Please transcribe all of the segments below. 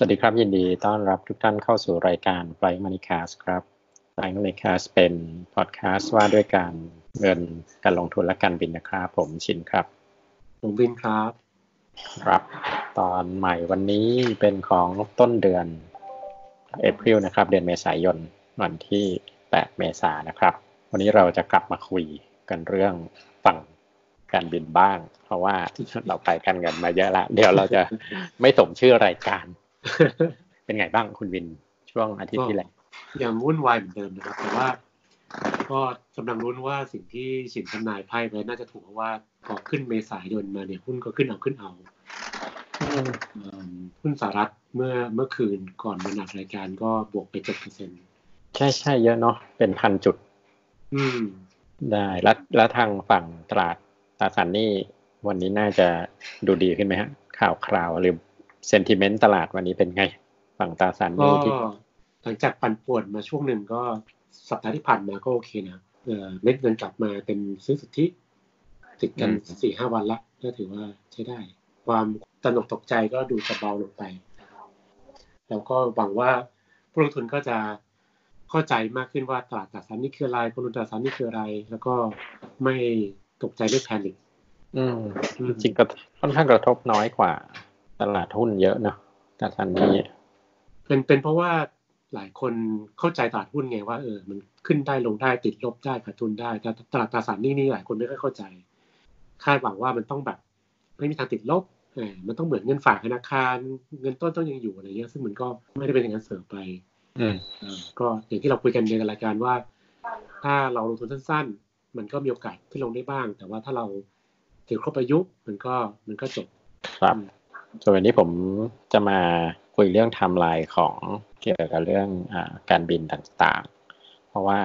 สวัสดีครับ ยินดีต้อนรับทุกท่านเข้าสู่รายการ Flight Money Cast ครับ Flight Money Cast เป็นพอดแคสต์ว่าด้วยการเงินการลงทุนและการบินนะครับผมชินครับ ผมบินครับ ครับ ตอนใหม่วันนี้เป็นของต้นเดือนเอพริลนะครับ เดือนเมษายนวันที่ 8 เมษายนนะครับ วันนี้เราจะกลับมาคุยกันเรื่องฝั่งการบินบ้าง เพราะว่าเราไปกันเงินมาเยอะละเดี๋ยวเราจะไม่สมชื่อรายการ เป็นไงบ้างคุณวินช่วงอาทิตย์ที่แล้วยังวุ่นวายเหมือนเดิมนะครับ แต่ว่า ก็กำลังรุ้นว่าสิ่งที่สินทำนายไพ่ไว้น่าจะถูกเพราะว่าพอขึ้นเมษายนมาเนี่ยหุ้นก็ขึ้นเอาขึ้นเอาหุ้นสหรัฐเมื่อเมื่อคืนก่อนมาหนักรายการก็บวกไปเจ็ดเปอร์เซ็นใช่ใช่เยอะเนาะเป็นพันจุด อืม ได้แล้วแล้วทางฝั่งตลาดตราสารนี่วันนี้น่าจะดูดีขึ้นไหมฮะ ข่าวคราวหรือ เซนติเมนต์ตลาดวันนี้เป็นไง ฝั่งตราสารนี่ที่หลังจากปั่นป่วนมาช่วงหนึ่งก็สัปดาห์ที่ผ่านมาก็โอเคนะเออเม็ดเงินกลับมาเป็นซื้อสุทธิติดกันสี่ห้าวันละก็ถือว่าใช้ได้ ความตนกตกใจก็ดูจะเบาลงไป แล้วก็หวังว่าผู้ลงทุนก็จะเข้าใจมากขึ้นว่าตลาดตราสารนี่คืออะไรกลยุทธ์ตราสารนี่คืออะไร แล้วก็ไม่ตกใจไม่แพนิคอืมจริงก็ค่อนข้างกระทบน้อยกว่า ตลาดหุ้นเยอะเนาะตราสารนี้เป็นเป็นเพราะว่าหลายคนเข้าใจตลาดหุ้นไงว่าเออมันขึ้นได้ลงได้ติดลบได้ขาดทุนได้แต่ตลาดตราสารนี้นี่หลายคนไม่ค่อยเข้าใจคาดหวังว่ามันต้องแบบไม่มีทางติดลบเออมันต้องเหมือนเงินฝากธนาคาร เงินต้นต้องยังอยู่อะไรเงี้ยซึ่งมันก็ไม่ได้เป็นอย่างนั้นเสริมไปอืมก็อย่างที่เราคุยกันในรายการว่า ถ้าเราลงทุนสั้นมันก็มีโอกาสขึ้นลงได้บ้าง แต่ว่าถ้าเราถือครบอายุมันก็มันก็จบครับ ส่วนวันนี้ผมจะมาคุยเรื่องไทม์ไลน์ของเกี่ยวกับเรื่องอการบินต่างๆ เพราะว่า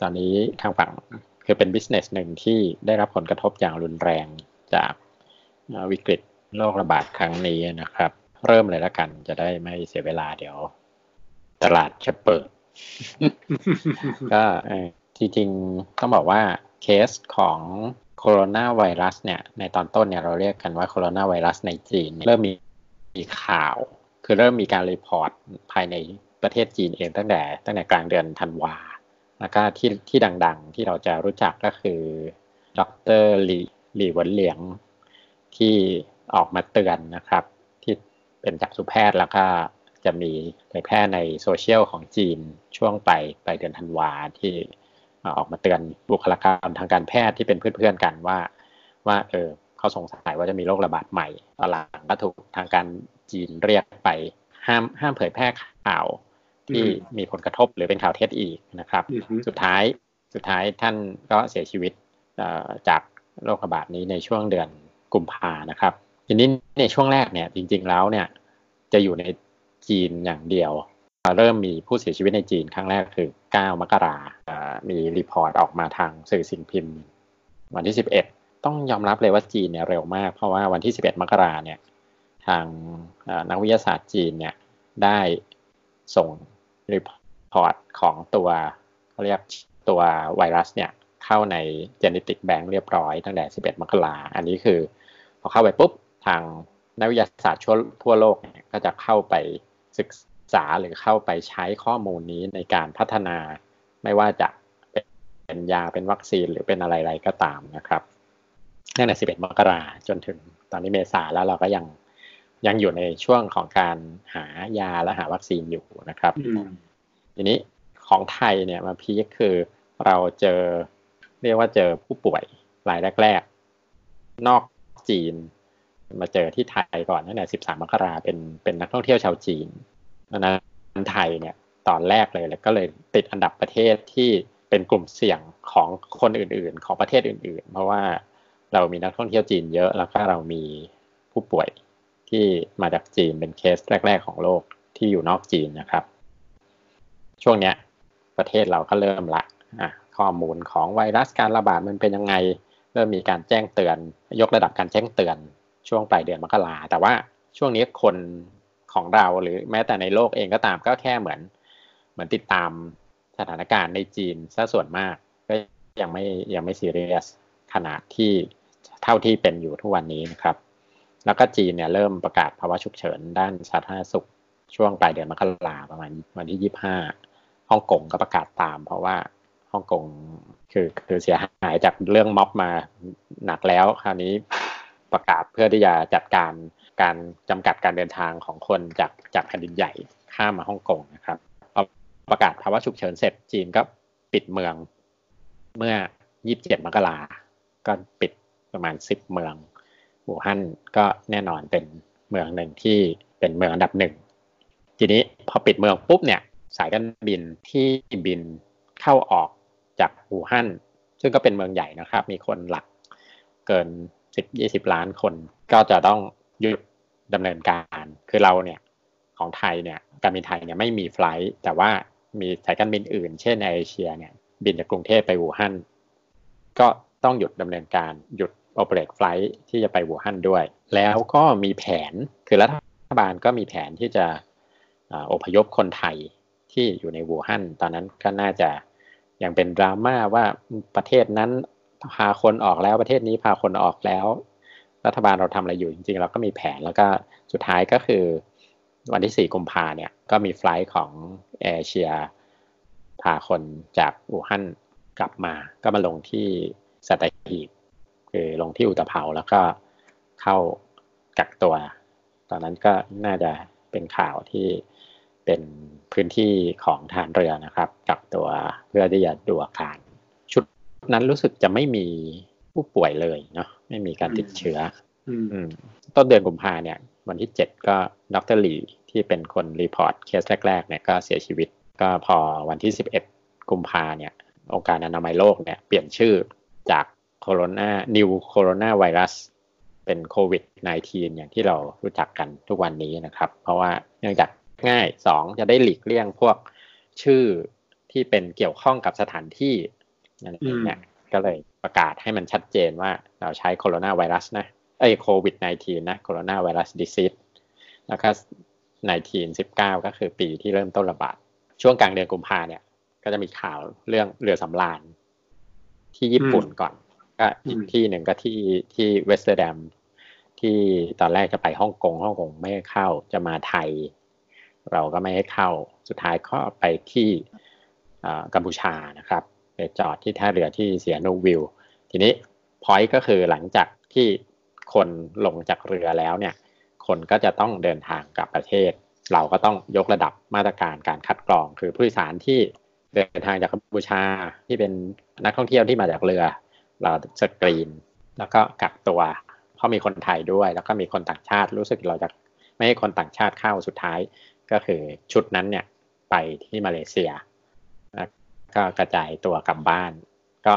ตอนนี้ทางฝั่งคือเป็น business หนึ่งที่ได้รับผลกระทบอย่างรุนแรงจากวิกฤตโรคระบาดครั้งนี้นะครับ เริ่มเลยแล้วกันจะได้ไม่เสียเวลาเดี๋ยว ตลาดจะเปิด ก็จริงๆต้องบอกว่าเคสของ โคโรนาไวรัสเนี่ยในตอนต้นเนี่ยเราเรียกกันว่าโคโรนาไวรัสในจีน เริ่มมีมีข่าว คือเริ่มมีการ report ภายในประเทศจีนเองตั้งแต่ตั้งแต่กลางเดือนธันวาแล้วก็ที่ที่ดังๆ ที่เราจะรู้จักก็คือดรลีลีวนเหลียงที่ออกมาเตือนนะครับ ที่เป็นจักษุแพทย์แล้วก็จะมีเผยแพร่ในโซเชียลของจีนช่วงไปไปเดือนธันวาที่ ออกมาเตือนบุคลากรทางการแพทย์ที่เป็นเพื่อนๆกันว่า ว่าเออเขาสงสัยว่าจะมีโรคระบาดใหม่ตอนหลังก็ถูกทางการจีนเรียกไปห้ามห้ามเผยแพร่ข่าวที่มีผลกระทบหรือเป็นข่าวเท็จอีกนะครับ สุดท้ายสุดท้ายท่านก็เสียชีวิตจากโรคระบาดนี้ในช่วงเดือนกุมภานะครับทีนี้ในช่วงแรกเนี่ยจริง ๆแล้วเนี่ยจะอยู่ในจีนอย่างเดียว เริ่มมีผู้เสียชีวิตในจีนครั้งแรกคือ 9 มกรามีรีพอร์ตออกมาทางสื่อสิ่งพิมพ์ วันที่ 11 ต้องยอมรับเลยว่าจีนเนี่ยเร็วมาก เพราะว่าวันที่ 11 มกราเนี่ยทางนักวิทยาศาสตร์จีนเนี่ยได้ส่ง report ของตัวเขาเรียกตัวไวรัสเนี่ยเข้าใน Genetic Bank เรียบร้อยตั้งแต่ 11 มกราอันนี้คือ พอเข้าไปปุ๊บทางนักวิทยาศาสตร์ทั่วโลกเนี่ยก็จะเข้าไปศึกษาหรือเข้าไปใช้ข้อมูลนี้ในการพัฒนา ไม่ว่าจะเป็นยาเป็นวัคซีนหรือเป็นอะไรๆก็ตามนะครับตั้งแต่11 มกราจนถึงตอนนี้เมษาแล้วเราก็ยังยังอยู่ในช่วงของการหายาและหาวัคซีนอยู่นะครับ ทีนี้ของไทยเนี่ยมาพีคคือเราเจอเรียกว่าเจอผู้ป่วยรายแรก ๆ นอกจีน มาเจอที่ไทยก่อนตั้งแต่ 13 มกราเป็นเป็นนักท่องเที่ยวชาวจีน นั้นไทยเนี่ยตอนแรกเลยแล้วก็เลยติดอันดับประเทศที่เป็นกลุ่มเสี่ยงของคนอื่นๆ ของประเทศอื่น ๆ เพราะว่าเรามีนักท่องเที่ยวจีนเยอะแล้วก็เรามีผู้ป่วยที่มาจากจีนเป็นเคสแรก ๆ ของโลกที่อยู่นอกจีนนะครับ ช่วงเนี้ยประเทศเราก็เริ่มละอะข้อมูลของไวรัสการระบาดมันเป็นยังไง เริ่มมีการแจ้งเตือน ยกระดับการแจ้งเตือนช่วงปลายเดือนมกราแต่ว่าช่วงนี้คน ของเราหรือแม้แต่ในโลกเองก็ตามก็แค่เหมือน เหมือนติดตามสถานการณ์ในจีนซะส่วนมาก ก็ยังไม่ยังไม่ซีเรียสขนาดที่เท่าที่เป็นอยู่ทุกวันนี้นะครับ แล้วก็จีนเนี่ยเริ่มประกาศภาวะฉุกเฉินด้านสาธารณสุขช่วงปลายเดือนมกราประมาณวันที่ยี่ห้าฮ่องกงก็ประกาศตาม เพราะว่าฮ่องกงคือคือเสียหายจากเรื่องม็อบมาหนักแล้ว คราวนี้ประกาศเพื่อที่จะจัดการ การจำกัดการเดินทางของคนจากจากแผ่นดินใหญ่ข้ามมาฮ่องกงนะครับพอประกาศภาวะฉุกเฉินเสร็จจีนก็ปิดเมืองเมื่อ 27 มกราก็ปิดประมาณ 10 เมืองอู่ฮั่นก็แน่นอนเป็นเมืองหนึ่งที่เป็นเมืองอันดับหนึ่งทีนี้พอปิดเมืองปุ๊บเนี่ยสายการบินที่บินเข้าออกจากอู่ฮั่นซึ่งก็เป็นเมืองใหญ่นะครับ มีคนหลักเกิน 10-20 ล้านคน ก็จะต้องหยุด ดำเนินการคือเราเนี่ยของไทยเนี่ยการบินไทยเนี่ยไม่มีไฟล์แต่ว่ามีสายการบินอื่น เช่นในเอเชียเนี่ยบินจากกรุงเทพไปอู่ฮั่นก็ต้องหยุดดำเนินการหยุดโอเปเรตไฟล์ที่จะไปอู่ฮั่นด้วย แล้วก็มีแผนคือรัฐบาลก็มีแผนที่จะอพยพคนไทยที่อยู่ในอู่ฮั่นตอนนั้นก็น่าจะยังเป็นดราม่าว่าประเทศนั้นพาคนออกแล้วประเทศนี้พาคนออกแล้ว รัฐบาลเราทำอะไรอยู่จริงๆ เราก็มีแผนแล้วก็สุดท้ายก็คือ วันที่ 4 กุมภาเนี่ยก็มีไฟล์ของแอร์เชียพาคนจากอู่ฮั่นกลับมาก็มาลงที่สัตหีบคือลงที่อุตภเปาแล้วก็เข้ากักตัว ตอนนั้นก็น่าจะเป็นข่าวที่เป็นพื้นที่ของทหารเรือนะครับ กักตัวเพื่อที่จะดูอาการ ชุดนั้นรู้สึกจะไม่มี ผู้ป่วยเลยเนาะไม่มีการติดเชื้อต้นเดือนกุมภาเนี่ย วันที่เจ็ดก็ดรลีที่เป็นคน report เคสแรกๆเนี่ยก็เสียชีวิตก็พอวันที่สิบเอ็ดกุมภาเนี่ยองค์การอนามัยโลกเนี่ยเปลี่ยนชื่อจากโคโรนา new โคโรนาไวรัสเป็นโควิด -19 อย่างที่เรารู้จักกันทุกวันนี้นะครับ เพราะว่าเนื่องจากง่ายสองจะได้หลีกเลี่ยงพวกชื่อที่เป็นเกี่ยวข้องกับสถานที่นั่นเองเนี่ยก็เลย ประกาศให้มันชัดเจนว่าเราใช้โคโรนาไวรัสนะไอโควิด -19 นะโคโรนาไวรัสดิซิสแล้วก็19 19 ก็คือปีที่เริ่มต้นระบาด ช่วงกลางเดือนกุมภาเนี่ย ก็จะมีข่าวเรื่องเรือสำราญที่ญี่ปุ่นก่อน ก็อีกที่หนึ่งก็ที่ที่ Westerdam ที่ตอนแรกจะไปฮ่องกงฮ่องกงไม่ให้เข้าจะมาไทย เราก็ไม่ให้เข้าสุดท้ายก็ไปที่กัมพูชานะครับ ไปจอดที่ท่าเรือที่สีหนุวิลล์ทีนี้ point ก็คือหลังจากที่คนลงจากเรือแล้วเนี่ย คนก็จะต้องเดินทางกลับประเทศ เราก็ต้องยกระดับมาตรการการคัดกรอง คือผู้โดยสารที่เดินทางจากกัมพูชาที่เป็นนักท่องเที่ยวที่มาจากเรือ เราสกรีน แล้วก็กักตัวเพราะมีคนไทยด้วย แล้วก็มีคนต่างชาติรู้สึกเราจะไม่ให้คนต่างชาติเข้าสุดท้าย ก็คือชุดนั้นเนี่ยไปที่มาเลเซีย ก็กระจายตัวกลับบ้าน ก็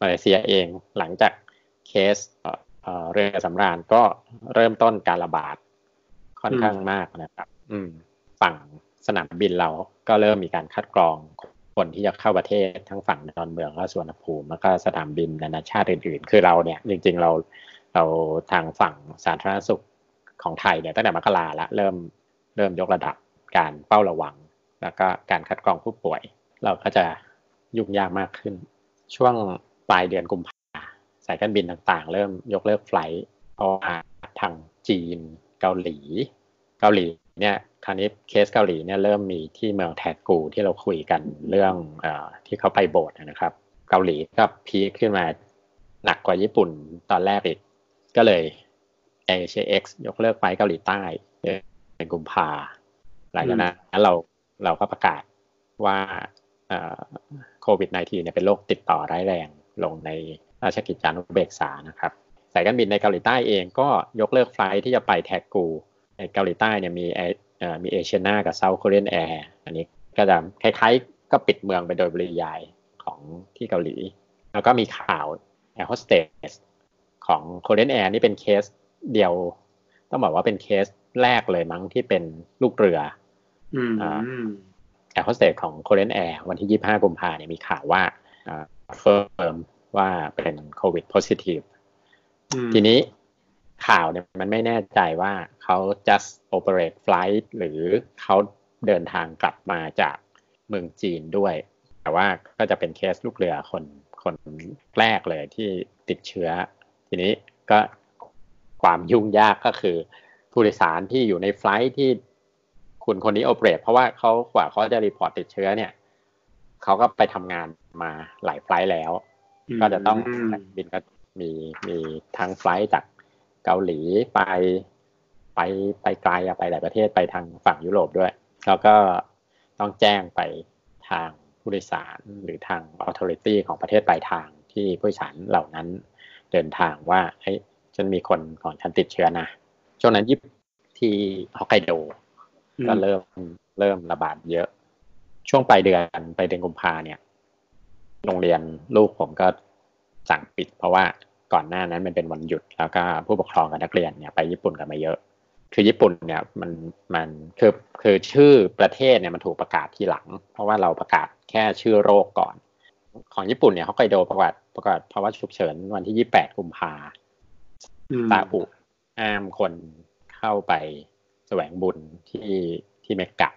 มาเลเซียเองหลังจากเคสเรือสำราญก็เริ่มต้นการระบาดค่อนข้างมากนะครับ อืม ฝั่งสนามบินเราก็เริ่มมีการคัดกรองคนที่จะเข้าประเทศทั้งฝั่งดอนเมืองและสวนภูมิแล้วก็สนามบินนานาชาติอื่น ๆ คือเราเนี่ยจริง ๆ เราเราทางฝั่งสาธารณสุขของไทยเนี่ยตั้งแต่มกราละเริ่มเริ่มยกระดับการเฝ้าระวัง แล้วก็การคัดกรองผู้ป่วย เราก็จะ ยุ่งยากมากขึ้น ช่วงปลายเดือนกุมภาสายการบินต่างๆ เริ่มยกเลิกไฟล์เพราะว่าทางจีนเกาหลี เกาหลีเนี่ยคราวนี้เคสเกาหลีเนี่ยเริ่มมีที่เมืองแทกูที่เราคุยกันเรื่องอที่เขาไปโบสถ์นะครับ เกาหลีก็พีคขึ้นมาหนักกว่าญี่ปุ่นตอนแรกอีก ก็เลยเอเชียเอ็กซ์ยกเลิกไฟเกาหลีใต้ในกุมภาหลังจากนั้นเราเราก็ประกาศว่า ควิด -19 เนี่ยเป็นโรคติดต่อร้ายแรงลงในราชกิจจานุเบกษานะครับสายการบินในเกาหลีใต้เองก็ยกเลิก flight ที่จะไปแท็กกู ในเกาหลีใต้เนี่ยมีมีเอเชียนากับเซาท์เกาหลีแอร์อันนี้ก็จะคล้ายๆ ก็ปิดเมืองไปโดยปริยายของที่เกาหลี แล้วก็มีข่าวแอร์โฮสเตสของโคเรียนแอร์นี่เป็นเคสเดียว ต้องบอกว่าเป็นเคสแรกเลยมั้งที่เป็นลูกเรือแอ ร์โฮสเตสของโคเรียนแอร์วันที่ 25 กุมภาเนี่ยมีข่าวว่า firm ว่าเป็นโควิด positive ทีนี้ข่าวเนี่ยมันไม่แน่ใจว่าเขา just operate flight หรือเขาเดินทางกลับมาจากเมืองจีนด้วย แต่ว่าก็จะเป็นเคสลูกเรือคนคนแรกเลยที่ติดเชื้อ ทีนี้ก็ความยุ่งยากก็คือผู้โดยสารที่อยู่ใน flight ที่ คุณคนนี้ operate เพราะว่าเขากว่าเขาจะ report ติดเชื้อเนี่ยเขาก็ไปทำงานมาหลาย flight แล้ว ก็จะต้องบินก็มีมีทั้ง flight จากเกาหลีไปไปไปไกลไปหลายประเทศไปทางฝั่งยุโรปด้วย แล้วก็ต้องแจ้งไปทางผู้โดยสารหรือทาง authority ของประเทศปลายทางที่ผู้โดยสารเหล่านั้นเดินทางว่าเฮ้ยฉันมีคนของฉันติดเชื้อนะช่วงนั้นยิบที่ฮอกไกโด ก็เริ่มเริ่มระบาดเยอะ ช่วงปลายเดือนไปเดือนกุมภาเนี่ย โรงเรียนลูกผมก็สั่งปิด เพราะว่าก่อนหน้านั้นมันเป็นวันหยุด แล้วก็ผู้ปกครองกับนักเรียนเนี่ยไปญี่ปุ่นกันมาเยอะ คือญี่ปุ่นเนี่ยมันมันคือคือชื่อประเทศเนี่ยมันถูกประกาศทีหลัง เพราะว่าเราประกาศแค่ชื่อโรคก่อน ของญี่ปุ่นเนี่ยเขาไกโดประกาศประกาศภาวะฉุกเฉินวันที่ยี่แปดกุมภาตาอุห้ามคนเข้าไป แสวงบุญที่ที่เมกะ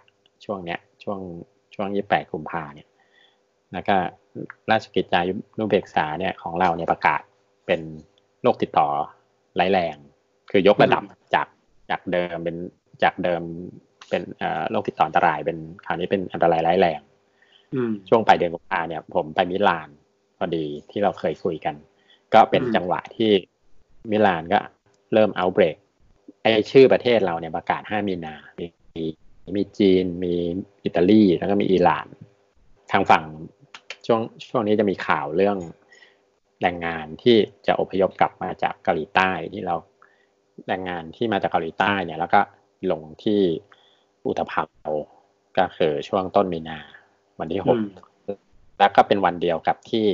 ช่วงเนี้ยช่วงช่วงยี่แปดกุมภาเนี่ยแล้วก็ราชกิจจานุเบกษาเนี่ยของเราเนี่ยประกาศเป็นโรคติดต่อร้ายแรง คือยกระดับจากจากเดิมเป็นจากเดิมเป็นโรคติดต่ออันตรายเป็นคราวนี้เป็นอันตรายร้ายแรงช่วงปลายเดือนกุมภาเนี่ย ผมไปมิลานพอดีที่เราเคยคุยกัน ก็เป็นจังหวะที่มิลานก็เริ่มเอาเบรก ไอชื่อประเทศเราเนี่ยประกาศห้ามีนา มีมีจีน มีอิตาลี แล้วก็มีอิหร่าน ทางฝั่งช่วงช่วงนี้จะมีข่าวเรื่องแรงงานที่จะอพยพกลับมาจากเกาหลีใต้ที่เราแรงงานที่มาจากเกาหลีใต้เนี่ย แล้วก็ลงที่อุตภาวก็คือช่วงต้นมีนา วันที่หกแล้วก็เป็นวันเดียวกับที่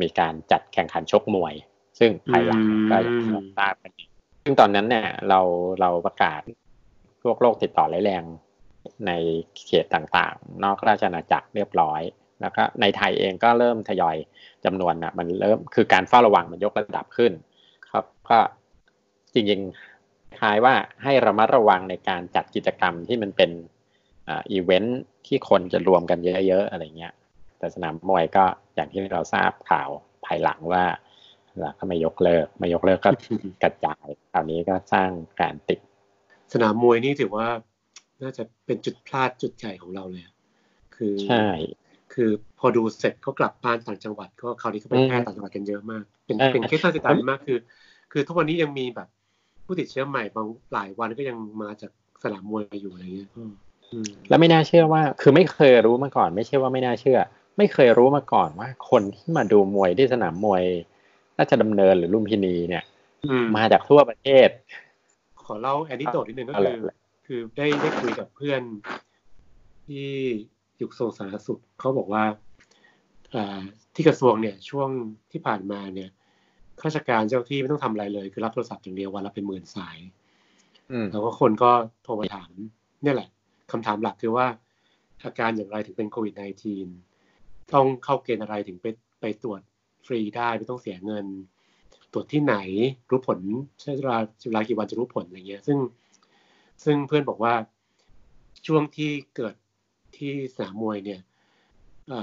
มีการจัดแข่งขันชกมวย ซึ่งภายหลังก็อย่างทราบกัน ซึ่งตอนนั้นเนี่ยเราเราประกาศพวกโรคติดต่อร้ายแรงในเขตต่างๆ นอกราชอาณาจักรเรียบร้อย แล้วก็ในไทยเองก็เริ่มทยอยจำนวนนะมันเริ่มคือการเฝ้าระวังมันยกระดับขึ้น ครับก็จริงๆคล้ายว่าให้ระมัดระวังในการจัดกิจกรรมที่มันเป็นอีเวนท์ที่คนจะรวมกันเยอะๆอะไรเงี้ย แต่สนามมวยก็อย่างที่เราทราบข่าวภายหลังว่า แล้วก็ไม่ยกเลิก ไม่ยกเลิกก็กระจายคราวนี้ก็สร้างการติด สนามมวยนี่ถือว่าน่าจะเป็นจุดพลาดจุดใหญ่ของเราเลย คือใช่ คือพอดูเสร็จเขากลับบ้านต่างจังหวัด ก็คราวนี้ก็ไปแพร่ต่างจังหวัดกันเยอะมาก เป็นเป็นเคสน่าเสียดายมากคือ คือทุกวันนี้ยังมีแบบ ผู้ติดเชื้อใหม่บางหลายวันก็ยังมาจากสนามมวยอยู่อะไรเงี้ยแล้วไม่น่าเชื่อว่า คือไม่เคยรู้มาก่อน ไม่ใช่ว่าไม่น่าเชื่อ ไม่เคยรู้มาก่อนว่า คนที่มาดูมวยที่สนามมวย ราชดำเนินหรือลุมพินีเนี่ยมาจากทั่วประเทศ ขอเล่าแอนนิโตนิดนึงก็คือ คือได้ได้คุยกับเพื่อนที่อยู่กระทรวงสาธารณสุขเขาบอกว่าที่กระทรวงเนี่ยช่วงที่ผ่านมาเนี่ยข้าราชการเจ้าที่ไม่ต้องทำอะไรเลย คือรับโทรศัพท์อย่างเดียววันละเป็นหมื่นสายแล้วก็คนก็โทรมาถามเนี่ยแหละคำถามหลักคือว่าอาการอย่างไรถึงเป็นโควิด -19 ต้องเข้าเกณฑ์อะไรถึงไปไปตรวจ ฟรีได้ไม่ต้องเสียเงิน ตรวจที่ไหนรู้ผลใช้เวลาเวลากี่วันจะรู้ผลอะไรเงี้ย ซึ่งซึ่งเพื่อนบอกว่าช่วงที่เกิดที่สนามมวยเนี่ย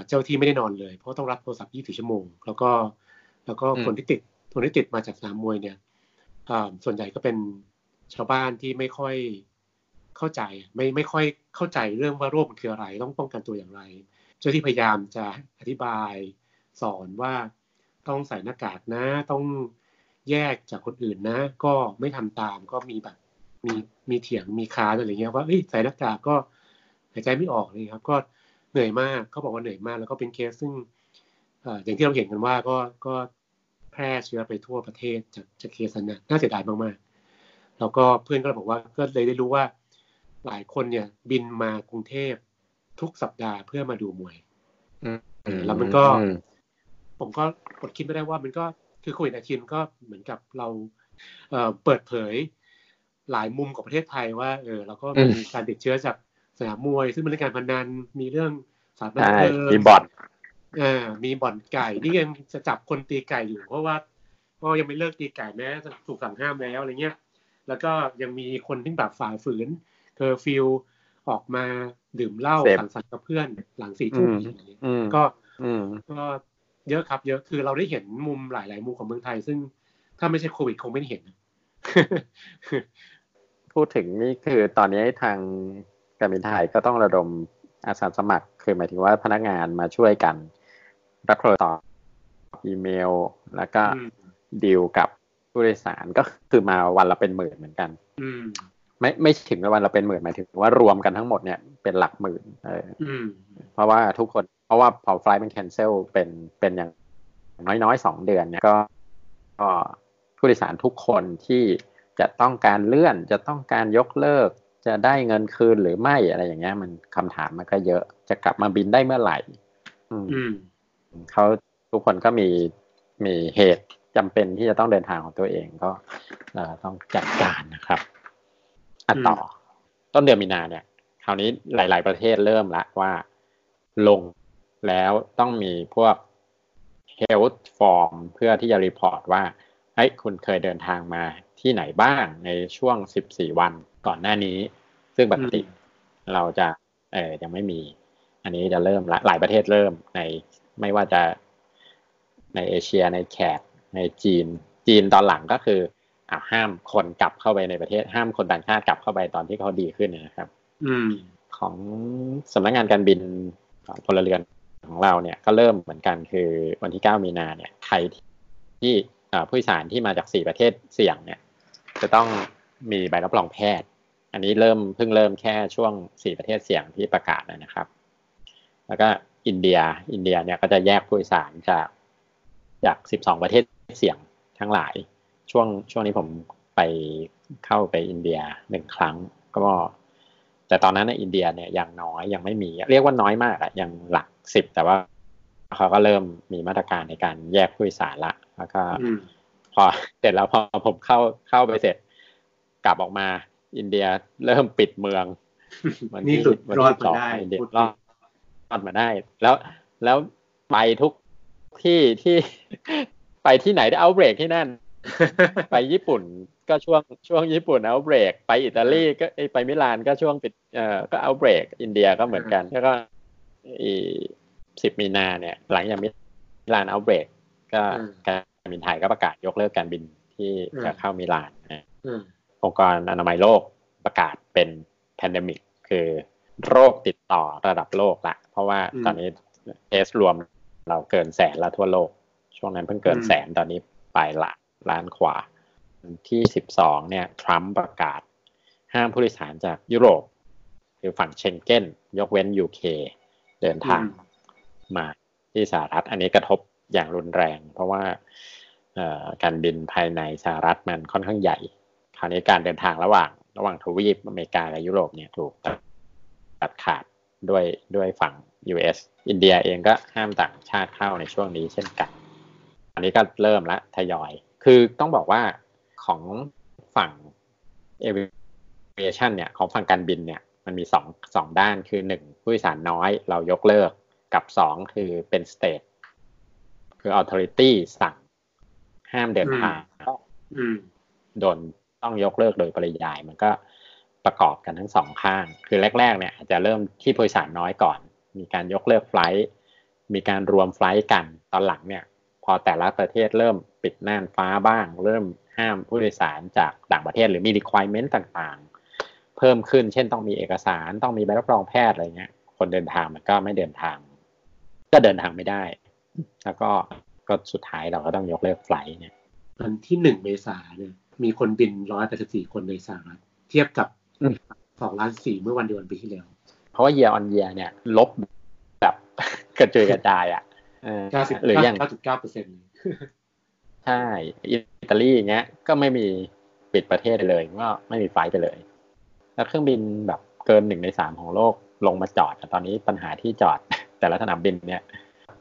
เจ้าที่ไม่ได้นอนเลย เพราะต้องรับโทรศัพท์ 24 ชั่วโมง แล้วก็แล้วก็คนที่ติดคนที่ติดมาจากสนามมวยเนี่ยส่วนใหญ่ก็เป็นชาวบ้านที่ไม่ค่อยเข้าใจ ไม่ไม่ค่อยเข้าใจเรื่องว่าโรคมันคืออะไร ต้องป้องกันตัวอย่างไร เจ้าที่พยายามจะอธิบายสอนว่า ต้องใส่หน้ากากนะ ต้องแยกจากคนอื่นนะ ก็ไม่ทำตามก็มีแบบมีมีเถียงมีค้านอะไรเงี้ยว่าเอ้ยใส่หน้ากากก็หายใจไม่ออกเลยครับ ก็เหนื่อยมากเขาบอกว่าเหนื่อยมาก แล้วก็เป็นเคสซึ่งอย่างที่เราเห็นกันว่าก็ก็แพร่เชื้อไปทั่วประเทศจากจากเคสนั้นน่าเสียดายมากๆ แล้วก็เพื่อนก็บอกว่าก็เลยได้รู้ว่าหลายคนเนี่ย บินมากรุงเทพทุกสัปดาห์เพื่อมาดูมวยแล้วมันก็ ผมก็กดคิดไม่ได้ว่ามันก็คือโควิด nineteen ก็เหมือนกับเราเปิดเผยหลายมุมของประเทศไทยว่าเออเราก็มีการติดเชื้อจากสนามมวย ซึ่งมันเรื่องการพนันมีเรื่องสถานบันเทิงมีบ่อนอ่ามีบ่อนไก่ที่ยังจะจับคนตีไก่อยู่ เพราะว่าก็ยังไม่เลิกตีไก่แม้ถูกสั่งห้ามแล้วอะไรเงี้ย แล้วก็ยังมีคนที่แบบฝ่าฝืนเคอร์ฟิวออกมาดื่มเหล้าสังสรรค์กับเพื่อนหลังสี่ทุ่มก็ก็ เยอะครับ เยอะคือเราได้เห็นมุมหลาย ๆ มุมของเมืองไทย ซึ่งถ้าไม่ใช่โควิดคงไม่เห็น พูดถึงนี่คือตอนนี้ทางการบินไทยก็ต้องระดมอาสาสมัคร คือหมายถึงว่าพนักงานมาช่วยกัน รับโทรศัพท์อีเมล แล้วก็ดีลกับผู้โดยสารก็คือมาวันละเป็นหมื่นเหมือนกัน อืมไม่ไม่ถึงวันละเป็นหมื่นหมายถึงว่ารวมกันทั้งหมดเนี่ยเป็นหลักหมื่นเอออืมเพราะว่าทุกคน เพราะว่าพอไฟล์มันแคนเซิลเป็นเป็นอย่างน้อยๆสองเดือนเนี่ยก็ก็ผู้โดยสารทุกคนที่จะต้องการเลื่อนจะต้องการยกเลิก จะได้เงินคืนหรือไม่อะไรอย่างเงี้ย มันคำถามมันก็เยอะ จะกลับมาบินได้เมื่อไหร่ อืมอืมเขาทุกคนก็มีมีเหตุจำเป็นที่จะต้องเดินทางของตัวเองก็เอ่อต้องจัดการนะครับอะต่อ ต้นเดือนมีนาเนี่ย คราวนี้หลาย ๆ ประเทศเริ่มละว่าลง แล้วต้องมีพวก health form เพื่อที่จะรีพอร์ตว่าเฮ้ยคุณเคยเดินทางมาที่ไหนบ้างในช่วง 14 วันก่อนหน้านี้ ซึ่งปกติเราจะเออยังไม่มี อันนี้จะเริ่มละหลายประเทศเริ่มในไม่ว่าจะในเอเชียในแขกในจีน จีนตอนหลังก็คืออ่าห้ามคนกลับเข้าไปในประเทศ ห้ามคนต่างชาติกลับเข้าไปตอนที่เขาดีขึ้นนะครับ อืม ของสำนักงานการบินพลเรือน ของเราเนี่ยก็เริ่มเหมือนกันคือวันที่ 9 มีนาเนี่ยใครที่ผู้โดยสารที่มาจาก 4 ประเทศเสี่ยงเนี่ยจะต้องมีใบรับรองแพทย์ อันนี้เริ่มเพิ่งเริ่มแค่ช่วง 4 ประเทศเสี่ยงที่ประกาศนะครับ แล้วก็อินเดียอินเดียเนี่ยก็จะแยกผู้โดยสารจากจาก 12 ประเทศเสี่ยงทั้งหลาย ช่วงช่วงนี้ผมไปเข้าไปอินเดียหนึ่งครั้งก็แต่ตอนนั้นในอินเดียเนี่ยยังน้อยยังไม่มี เรียกว่าน้อยมากอะยังหลัก สิบแต่ว่าเขาก็เริ่มมีมาตรการในการแยกผู้โดยสารละแล้วก็พอเสร็จแล้วพอผมเข้าเข้าไปเสร็จ กลับออกมา อินเดียเริ่มปิดเมืองนี่หลุดรอดมาได้อินเดียรอดรอดมาได้ แล้วแล้วไปทุกที่ที่ไปที่ไหนได้เอาเบรกที่นั่น ไปญี่ปุ่นก็ช่วงช่วงญี่ปุ่นเอาเบรก ไปอิตาลีก็ไปมิลานก็ช่วงปิดเอ่อก็เอาเบรก อินเดียก็เหมือนกันแล้วก็อี สิบมีนาเนี่ย หลังจากมิลานเอาเบรกก็การบินไทยก็ประกาศยกเลิกการบินที่จะเข้ามิลานนะองค์กรอนามัยโลกประกาศเป็น pandemic คือโรคติดต่อระดับโลกละ เพราะว่าตอนนี้เคสรวมเราเกินแสนแล้วทั่วโลก ช่วงนั้นเพิ่งเกินแสนตอนนี้ไปละล้านกว่า วันที่สิบสองเนี่ยทรัมป์ประกาศ ห้ามผู้โดยสารจากยุโรป คือฝั่งเชงเก้น ยกเว้น UK เดินทาง มาที่สหรัฐอันนี้กระทบอย่างรุนแรง เพราะว่าการบินภายในสหรัฐมันค่อนข้างใหญ่ คราวนี้การเดินทางระหว่างระหว่างทวีปอเมริกาและยุโรปเนี่ยถูกตัดขาดด้วยด้วยฝั่ง US อินเดียเองก็ห้ามต่างชาติเข้าในช่วงนี้เช่นกัน อันนี้ก็เริ่มละทยอย คือต้องบอกว่าของฝั่ง aviation เนี่ยของฝั่งการบินเนี่ยมันมีสองสองด้านคือหนึ่งผู้โดยสารน้อยเรายกเลิก กับสองคือเป็น state คือ authority สั่งห้ามเดินทางโดนต้องยกเลิกโดยปริยายมันก็ประกอบกันทั้งสองข้าง คือแรก ๆ เนี่ยอาจจะเริ่มที่ผู้โดยสารน้อยก่อน มีการยกเลิกไฟล์มีการรวมไฟล์กันตอนหลังเนี่ย พอแต่ละประเทศเริ่มปิดน่านฟ้าบ้าง เริ่มห้ามผู้โดยสารจากต่างประเทศหรือมี requirement ต่างๆ เพิ่มขึ้นเช่นต้องมีเอกสารต้องมีใบรับรองแพทย์อะไรเงี้ยคนเดินทางมันก็ไม่เดินทาง ก็เดินทางไม่ได้ แล้วก็ก็สุดท้ายเราก็ต้องยกเลิกไฟล์เนี่ยวันที่หนึ่งเมษาเนี่ยมีคนบินร้อยแปดสิบสี่คนในสหรัฐเทียบกับสองล้านสี่เมื่อวันเดียวกันปีที่แล้ว เพราะว่า year on year เนี่ย ลบแบบกระจุยกระจายอะเก้าสิบหรือยังเก้าจุดเก้าเปอร์เซ็นต์ใช่ อิตาลีอย่างเงี้ย ก็ไม่มีปิดประเทศเลยก็ไม่มีไฟไปเลย แล้วเครื่องบินแบบเกินหนึ่งในสามของโลกลงมาจอด ตอนนี้ปัญหาที่จอด แต่ละสนามบินเนี่ย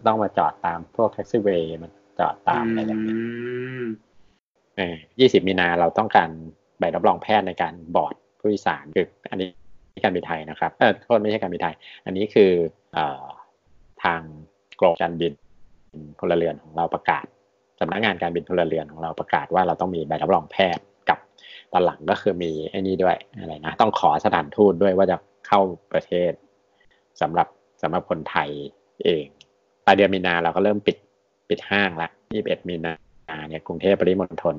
ต้องมาจอดตามพวกแท็กซี่เวย์มันจอดตามอะไรแบบนี้เออยี่สิบมีนาเราต้องการใบรับรองแพทย์ในการบอร์ดผู้โดยสารคืออันนี้การบินไทยนะครับเออโทษไม่ใช่การบินไทย อันนี้คือเอ่อทางกรมการบินพลเรือนของเราประกาศสำนักงานการบินพลเรือนของเราประกาศว่าเราต้องมีใบรับรองแพทย์กับตอนหลังก็คือมีไอ้นี่ด้วยอะไรนะต้องขอสถานทูตด้วยว่าจะเข้าประเทศสำหรับ สำหรับคนไทยเองปลายเดือนมีนาเราก็เริ่มปิดปิดห้างละ21มีนาเนี่ยกรุงเทพปริมณฑล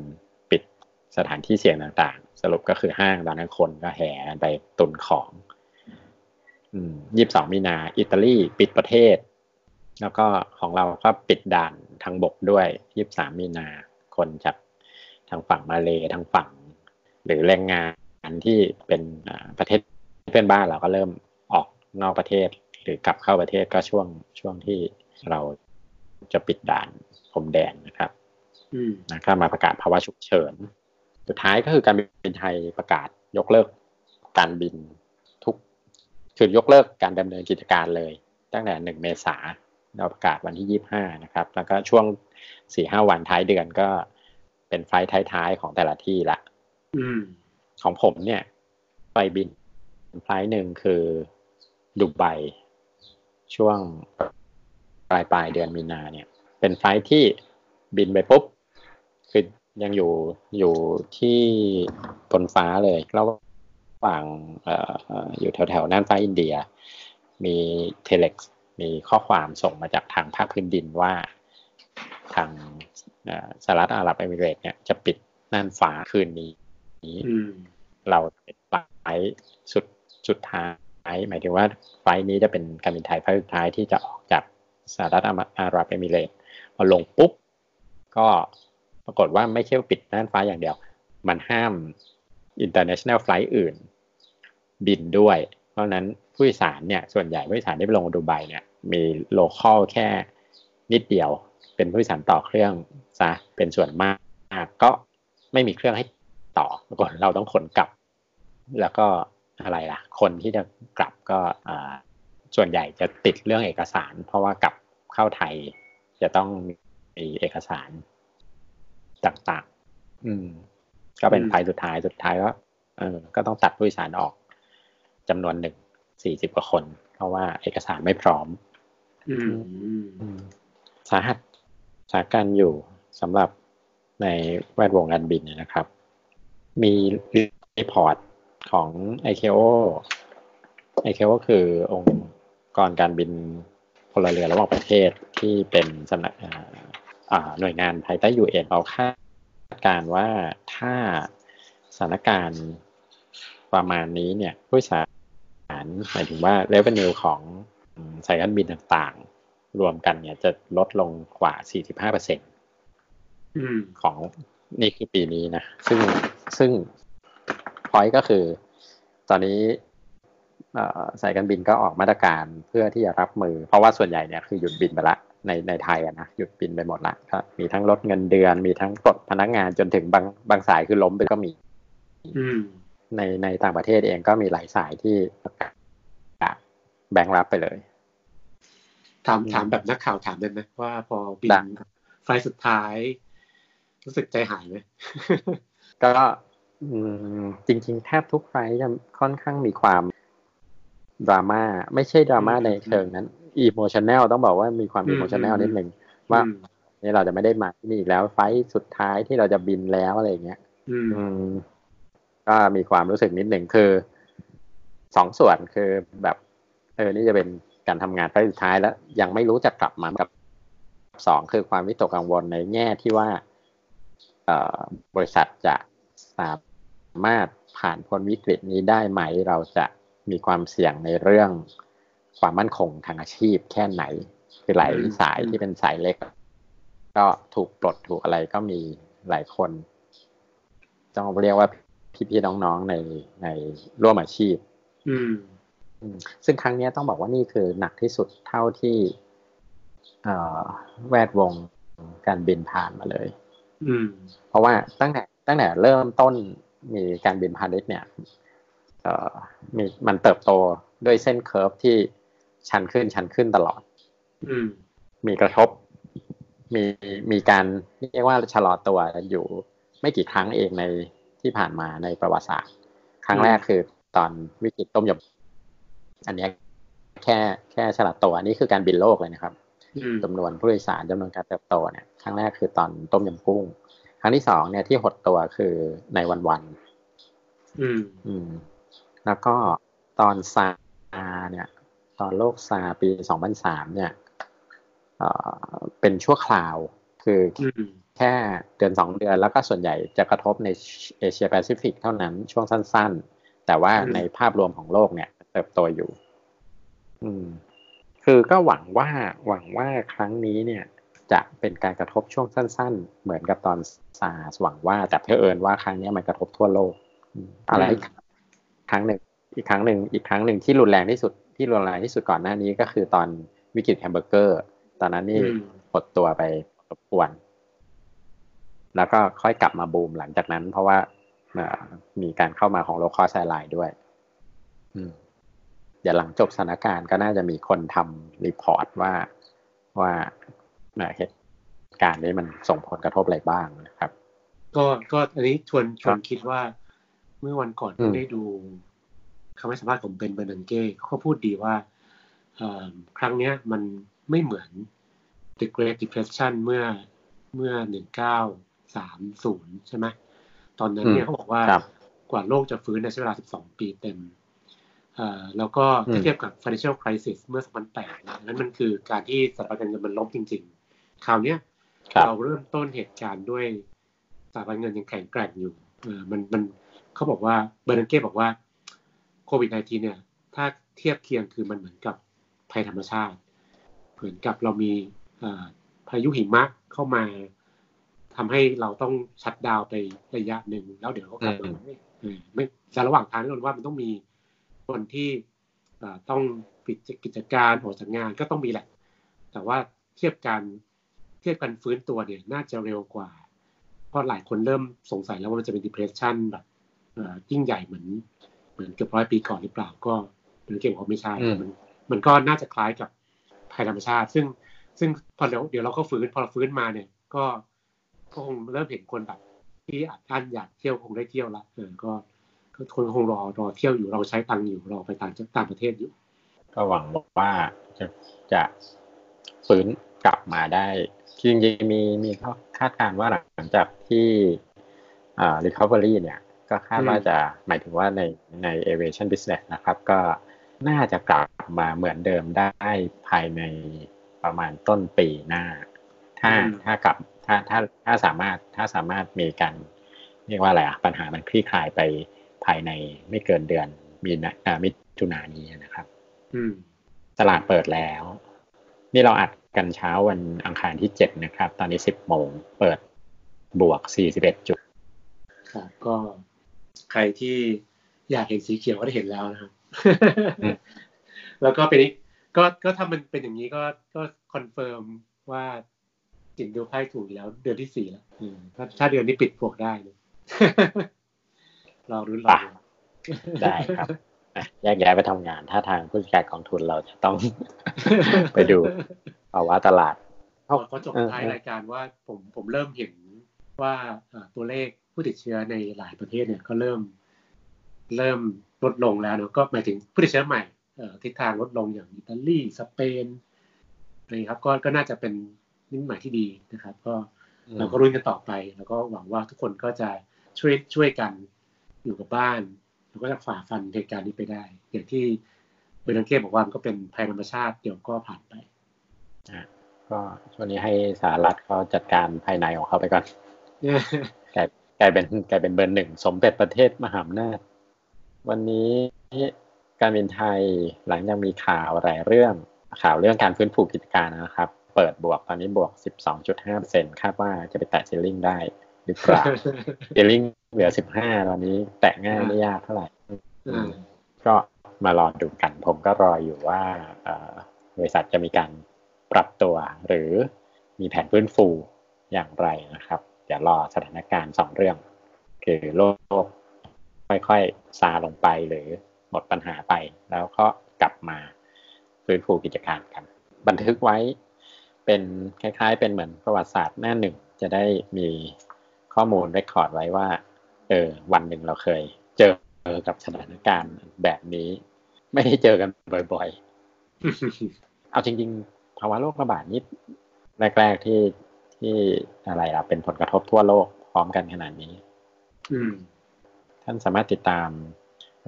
ปิดสถานที่เสี่ยงต่างๆ สรุปก็คือห้างตอนนั้นคนก็แห่ไปตุนของยี่สิบสองมีนา อิตาลีปิดประเทศ แล้วก็ของเราก็ปิดด่านทางบกด้วยยี่บสามมีนา คนจากทางฝั่งมาเลทางฝั่ง หรือแรงงานที่เป็นประเทศเพื่อนบ้านเราก็เริ่มออกนอกประเทศ หรือกลับเข้าประเทศก็ช่วงช่วงที่เราจะปิดด่านพรมแดนนะครับนะก็มาประกาศภาวะฉุกเฉิน สุดท้ายก็คือการบินไทยประกาศยกเลิกการบินทุกคือยกเลิกการดำเนินกิจการเลย ตั้งแต่หนึ่งเมษาเราประกาศวันที่ยี่ห้านะครับ แล้วก็ช่วงสี่ห้าวันท้ายเดือนก็เป็นไฟท้ายๆของแต่ละที่ละของผมเนี่ย ไปบินไฟหนึ่งคือดูไบ ช่วงปลายปลายเดือนมีนาเนี่ย เป็นไฟที่บินไปปุ๊บ คือยังอยู่อยู่ที่บนฟ้าเลยระหว่างออยู่แถวแถวน่านฟ้าอินเดีย มีเทเล็กมีข้อความส่งมาจากทางภาคพื้นดินว่าทางสหรัฐอาหรับเอมิเรตเนี่ยจะปิดน่านฟ้าคืนนี้เราเป็นไฟสุดสุดท้าย หมายถึงว่าไฟนี้จะเป็นการบินไทยไฟสุดท้ายที่จะออกจากสหรัฐอาหรับเอมิเรตพอลงปุ๊บ ก็ปรากฏว่าไม่ใช่ปิดน่านฟ้าอย่างเดียว มันห้าม international flight อื่น บินด้วย เพราะนั้นผู้โดยสารเนี่ยส่วนใหญ่ผู้โดยสารที่ไปลงดูไบเนี่ยมีโลคอลแค่นิดเดียว เป็นผู้โดยสารต่อเครื่องซะเป็นส่วนมากก็ไม่มีเครื่องให้ต่อก่อนเราต้องขนกลับ แล้วก็ อะไรล่ะ คนที่จะกลับก็ส่วนใหญ่จะติดเรื่องเอกสาร เพราะว่ากลับเข้าไทยจะต้องมีเอกสารต่างๆ อืม ก็เป็นไฟสุดท้ายสุดท้ายก็เออก็ต้องตัดผู้โดยสารออกจำนวนหนึ่งสี่สิบกว่าคน เพราะว่าเอกสารไม่พร้อม อืมสาหัสสาการอยู่สำหรับในแวดวงการบินนะครับ มีรีพอร์ต ของ ICAO ICAO คือองค์กรการบินพลเรือนระหว่างประเทศที่เป็นสำนักหน่วยงานภายใต้ยูเอ็นเอาคาดการว่าถ้าสถานการณ์ประมาณนี้เนี่ยผู้สารหมายถึงว่าเรเวนิวของสายการบินต่างๆ รวมกันเนี่ยจะลดลงกว่า 45เปอร์เซ็นของนี่คือปีนี้นะ ซึ่งซึ่ง พอยก็คือ ตอนนี้สายการบินก็ออกมาตรการเพื่อที่จะรับมือ เพราะว่าส่วนใหญ่เนี่ยคือหยุดบินไปละในในไทยนะหยุดบินไปหมดละก็มีทั้งลดเงินเดือน มีทั้งปลดพนักงานจนถึงบางบางสายคือล้มไปก็มีในในต่างประเทศเองก็มีหลายสายที่แบ่งรับไปเลยถามถามแบบนักข่าวถามได้ไหมว่าพอบินไฟสุดท้าย รู้สึกใจหายไหมก็ จริงๆ แทบทุกไฟจะค่อนข้างมีความดราม่าไม่ใช่ดราม่าในเชิงนั้น emotional ต้องบอกว่ามีความ emotional นิดหนึ่งว่านี่เราจะไม่ได้มาที่นี่อีกแล้วไฟสุดท้ายที่เราจะบินแล้วอะไรเงี้ยอืมก็มีความรู้สึกนิดหนึ่งคือสองส่วนคือแบบเออนี่จะเป็นการทำงานไฟสุดท้ายแล้ว ยังไม่รู้จะกลับมากับสองคือความวิตกกังวลในแง่ที่ว่า เอบริษัทจะสามารถผ่านพ้นวิกฤตนี้ได้ไหม เราจะมีความเสี่ยงในเรื่องความมั่นคงทางอาชีพแค่ไหน คือหลายสายที่เป็นสายเล็ก ก็ถูกปลดถูกอะไรก็มีหลายคน ต้องเรียกว่าพี่ๆน้องๆในในร่วมอาชีพอืมซึ่งครั้งนี้ต้องบอกว่านี่คือหนักที่สุดเท่าที่แวดวงการบินผ่านมาเลยอืมเพราะว่าตั้งแต่ตั้งแต่เริ่มต้น มีการบินพาณิชย์เนี่ยเอ่อมีมันเติบโตด้วยเส้น curve ที่ชันขึ้นชันขึ้นตลอดอืมมีกระทบ มีมีการเรียกว่าชะลอตัวอยู่ไม่กี่ครั้งเองในที่ผ่านมาในประวัติศาสตร์ ครั้งแรกคือตอนวิกฤตต้มยำอันนี้แค่แค่ชะลอตัวอันนี้คือการบินโลกเลยนะครับจำนวนผู้โดยสารจำนวนการเติบโตเนี่ยครั้งแรกคือตอนต้มยำกุ้ง ครั้งที่สองเนี่ยที่หดตัวคือในวันวันอืม อืม แล้วก็ตอนซาเนี่ย ตอนโลกซาปี2003เนี่ยเป็นชั่วคราว คือแแค่เดือนสองเดือนแล้วก็ส่วนใหญ่จะกระทบในเอเชียแปซิฟิกเท่านั้นช่วงสั้น ๆ แต่ว่าในภาพรวมของโลกเนี่ยเติบโตอยู่ อืม คือก็หวังว่าหวังว่าครั้งนี้เนี่ย จะเป็นการกระทบช่วงสั้น ๆ เหมือนกับตอนซาร์หวังว่าแต่เพื่อเอิญว่าครั้งนี้มันกระทบทั่วโลก อะไรครั้งหนึ่งอีกครั้งหนึ่งอีกครั้งหนึ่งที่รุนแรงที่สุดที่รุนแรงที่สุดก่อนหน้านี้ก็คือตอนวิกฤตแฮมเบอร์เกอร์ ตอนนั้นนี่หดตัวไปรบกวน แล้วก็ค่อยกลับมาบูมหลังจากนั้น เพราะว่ามีการเข้ามาของ low-cost airline ด้วยอืมเดี๋ยวหลังจบสถานการณ์ก็น่าจะมีคนทำ report ว่าว่า เหตุการณ์นี้มันส่งผลกระทบอะไรบ้างนะครับ ก็ก็อันนี้ชวนชวนคิดว่า เมื่อวันก่อนได้ดูคำให้สัมภาษณ์ของเบนเบอร์นังเก้เขาพูดดีว่าครั้งนี้มันไม่เหมือน The Great Depression เมื่อเมื่อหนึ่งเก้าสามศูนย์ใช่ไหมตอนนั้นเนี่ยเขาบอกว่ากว่าโลกจะฟื้นในใช้เวลาสิบสองปีเต็มแล้วก็ถ้าเทียบกับ financial crisis เมื่อ 2008นะนั้นมันคือการที่สถาบันการเงินมันล้มจริง ๆ คราวนี้เราเริ่มต้นเหตุการณ์ด้วยสถาบันเงินยังแข็งแกร่งอยู่มันมันเขาบอกว่าเบอร์นังเก้บอกว่าโควิด -19 เนี่ย ถ้าเทียบเคียงคือมันเหมือนกับภัยธรรมชาติ เหมือนกับเรามีพายุหิมะเข้ามาทำให้เราต้องชัดดาวไประยะหนึ่งแล้วเดี๋ยวก็กลับมาไม่แต่ระหว่างทางนี่นว่ามันต้องมีคนที่ต้องปิดกิจการออกจากงานก็ต้องมีแหละ แต่ว่าเทียบกัน เทียบกันฟื้นตัวเนี่ยน่าจะเร็วกว่าเพราะหลายคนเริ่มสงสัยแล้วว่ามันจะเป็น depression แบบยิ่งใหญ่เหมือนเหมือนเกือบร้อยปีก่อนหรือเปล่าก็เป็นเก่งว่าไม่ใช่มันมันก็น่าจะคล้ายกับภัยธรรมชาติ ซึ่งซึ่งพอเดี๋ยวเดี๋ยวเราก็ฟื้นพอเราฟื้นมาเนี่ย ก็ก็คงเริ่มเห็นคนแบบที่อาจอันอยากเที่ยวคงได้เที่ยวละเออก็คนคงรอรอเที่ยวอยู่เราใช้ตังค์อยู่รอไปต่างต่างประเทศอยู่ ก็หวังว่าจะจะฟื้นกลับมาได้ จริงๆมีมีคาดการณ์ว่าหลังจากที่อ่า recovery เนี่ย ก็คาดว่าจะหมายถึงว่าในใน aviation business นะครับ ก็น่าจะกลับมาเหมือนเดิมได้ภายในประมาณต้นปีหน้า ถ้าถ้ากลับถ้าถ้าถ้าสามารถถ้าสามารถมีการเรียกว่าอะไรอะปัญหามันคลี่คลายไปภายในไม่เกินเดือนมีนามิถุนานี้นะครับ อืม ตลาดเปิดแล้ว นี่เราอัด กันเช้าวันอังคารที่เจ็ดนะครับ ตอนนี้สิบโมงเปิดบวกสี่สิบเอ็ดจุด ครับ ก็ใครที่อยากเห็นสีเขียวก็ได้เห็นแล้วนะครับ แล้วก็เป็นก็ก็ถ้ามันเป็นอย่างนี้ก็ก็คอนเฟิร์มว่าจิงดูไพ่ถูกแล้ว เดือนที่สี่แล้วถ้าเดือนนี้ปิดพวกได้เรารุ้นเราได้ครับแยกย้ายไปทำงาน ถ้าทางผู้จัดการกองทุนเราจะต้องไปดู ภาวะตลาดเขาจบท้ายรายการว่าผมผมเริ่มเห็นว่าตัวเลขผู้ติดเชื้อในหลายประเทศเนี่ยก็เริ่ม เริ่มลดลงแล้วเนาะก็หมายถึงผู้ติดเชื้อใหม่ทิศทางลดลงอย่างอิตาลีสเปนอะไรครับก็ก็น่าจะเป็นนิมิตหมายที่ดีนะครับ ก็เราก็รุ่นกันต่อไป แล้วก็หวังว่าทุกคนก็จะช่วยช่วยกันอยู่กับบ้านแล้วก็จะฝ่าฟันเหตุการณ์นี้ไปได้ อย่างที่เบรนเก้บอกว่ามันก็เป็นภัยธรรมชาติเดี๋ยวก็ผ่านไปอ่า ก็ช่วงนี้ให้สหรัฐเขาจัดการภายในของเขาไปก่อนกลายกลายเป็นกลายเป็นเบอร์หนึ่งสมเด็จประเทศมหาอำนาจ วันนี้การบินไทยหลังจากมีข่าวหลายเรื่องข่าวเรื่องการฟื้นฟูกิจการนะครับ เปิดบวกตอนนี้บวก 12.5%คาดว่าจะไปแตะเซลลิงได้หรือเปล่าเซลลิงเหลือ 15 ตอนนี้แตะง่ายไม่ยากเท่าไหร่ก็มารอดูกันผมก็รออยู่ว่าบริษัทจะมีการ ปรับตัวหรือมีแผนฟื้นฟูอย่างไรนะครับเดี๋ยวรอสถานการณ์สองเรื่อง คือโลกค่อยๆซาลงไปหรือหมดปัญหาไป แล้วก็กลับมาฟื้นฟูกิจการกัน บันทึกไว้เป็นคล้ายๆ เป็นเหมือนประวัติศาสตร์หน้าหนึ่ง จะได้มีข้อมูลเรคคอร์ดไว้ว่าเออวันหนึ่งเราเคย เจอกับสถานการณ์แบบนี้ ไม่ได้เจอกันบ่อยๆ เอาจริง ๆ ภาวะโรคระบาดนี้แรกๆที่ที่อะไรอะเป็นผลกระทบทั่วโลกพร้อมกันขนาดนี้ อืม ท่านสามารถติดตาม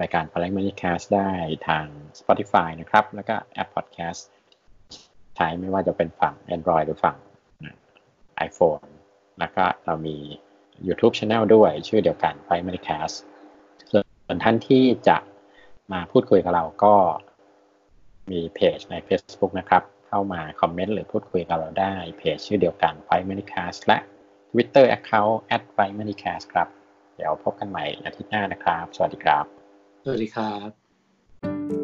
รายการ f l a g Money Cast ได้ทาง Spotify นะครับ แล้วก็แอป Podcast ใช้ไม่ว่าจะเป็นฝั่ง Android หรือฝั่ง iPhone แล้วก็เรามี YouTube Channel ด้วยชื่อเดียวกัน Primary Cast ส่วนท่านที่จะมาพูดคุยกับเราก็มีเพจใน Facebook นะครับ เข้ามาคอมเมนต์หรือพูดคุยกับเราได้เพจชื่อเดียวกันไฟมันิแคสและ Twitter Account @primary cast ครับ เดี๋ยวพบกันใหม่อาทิตย์หน้านะครับ สวัสดีครับ สวัสดีครับ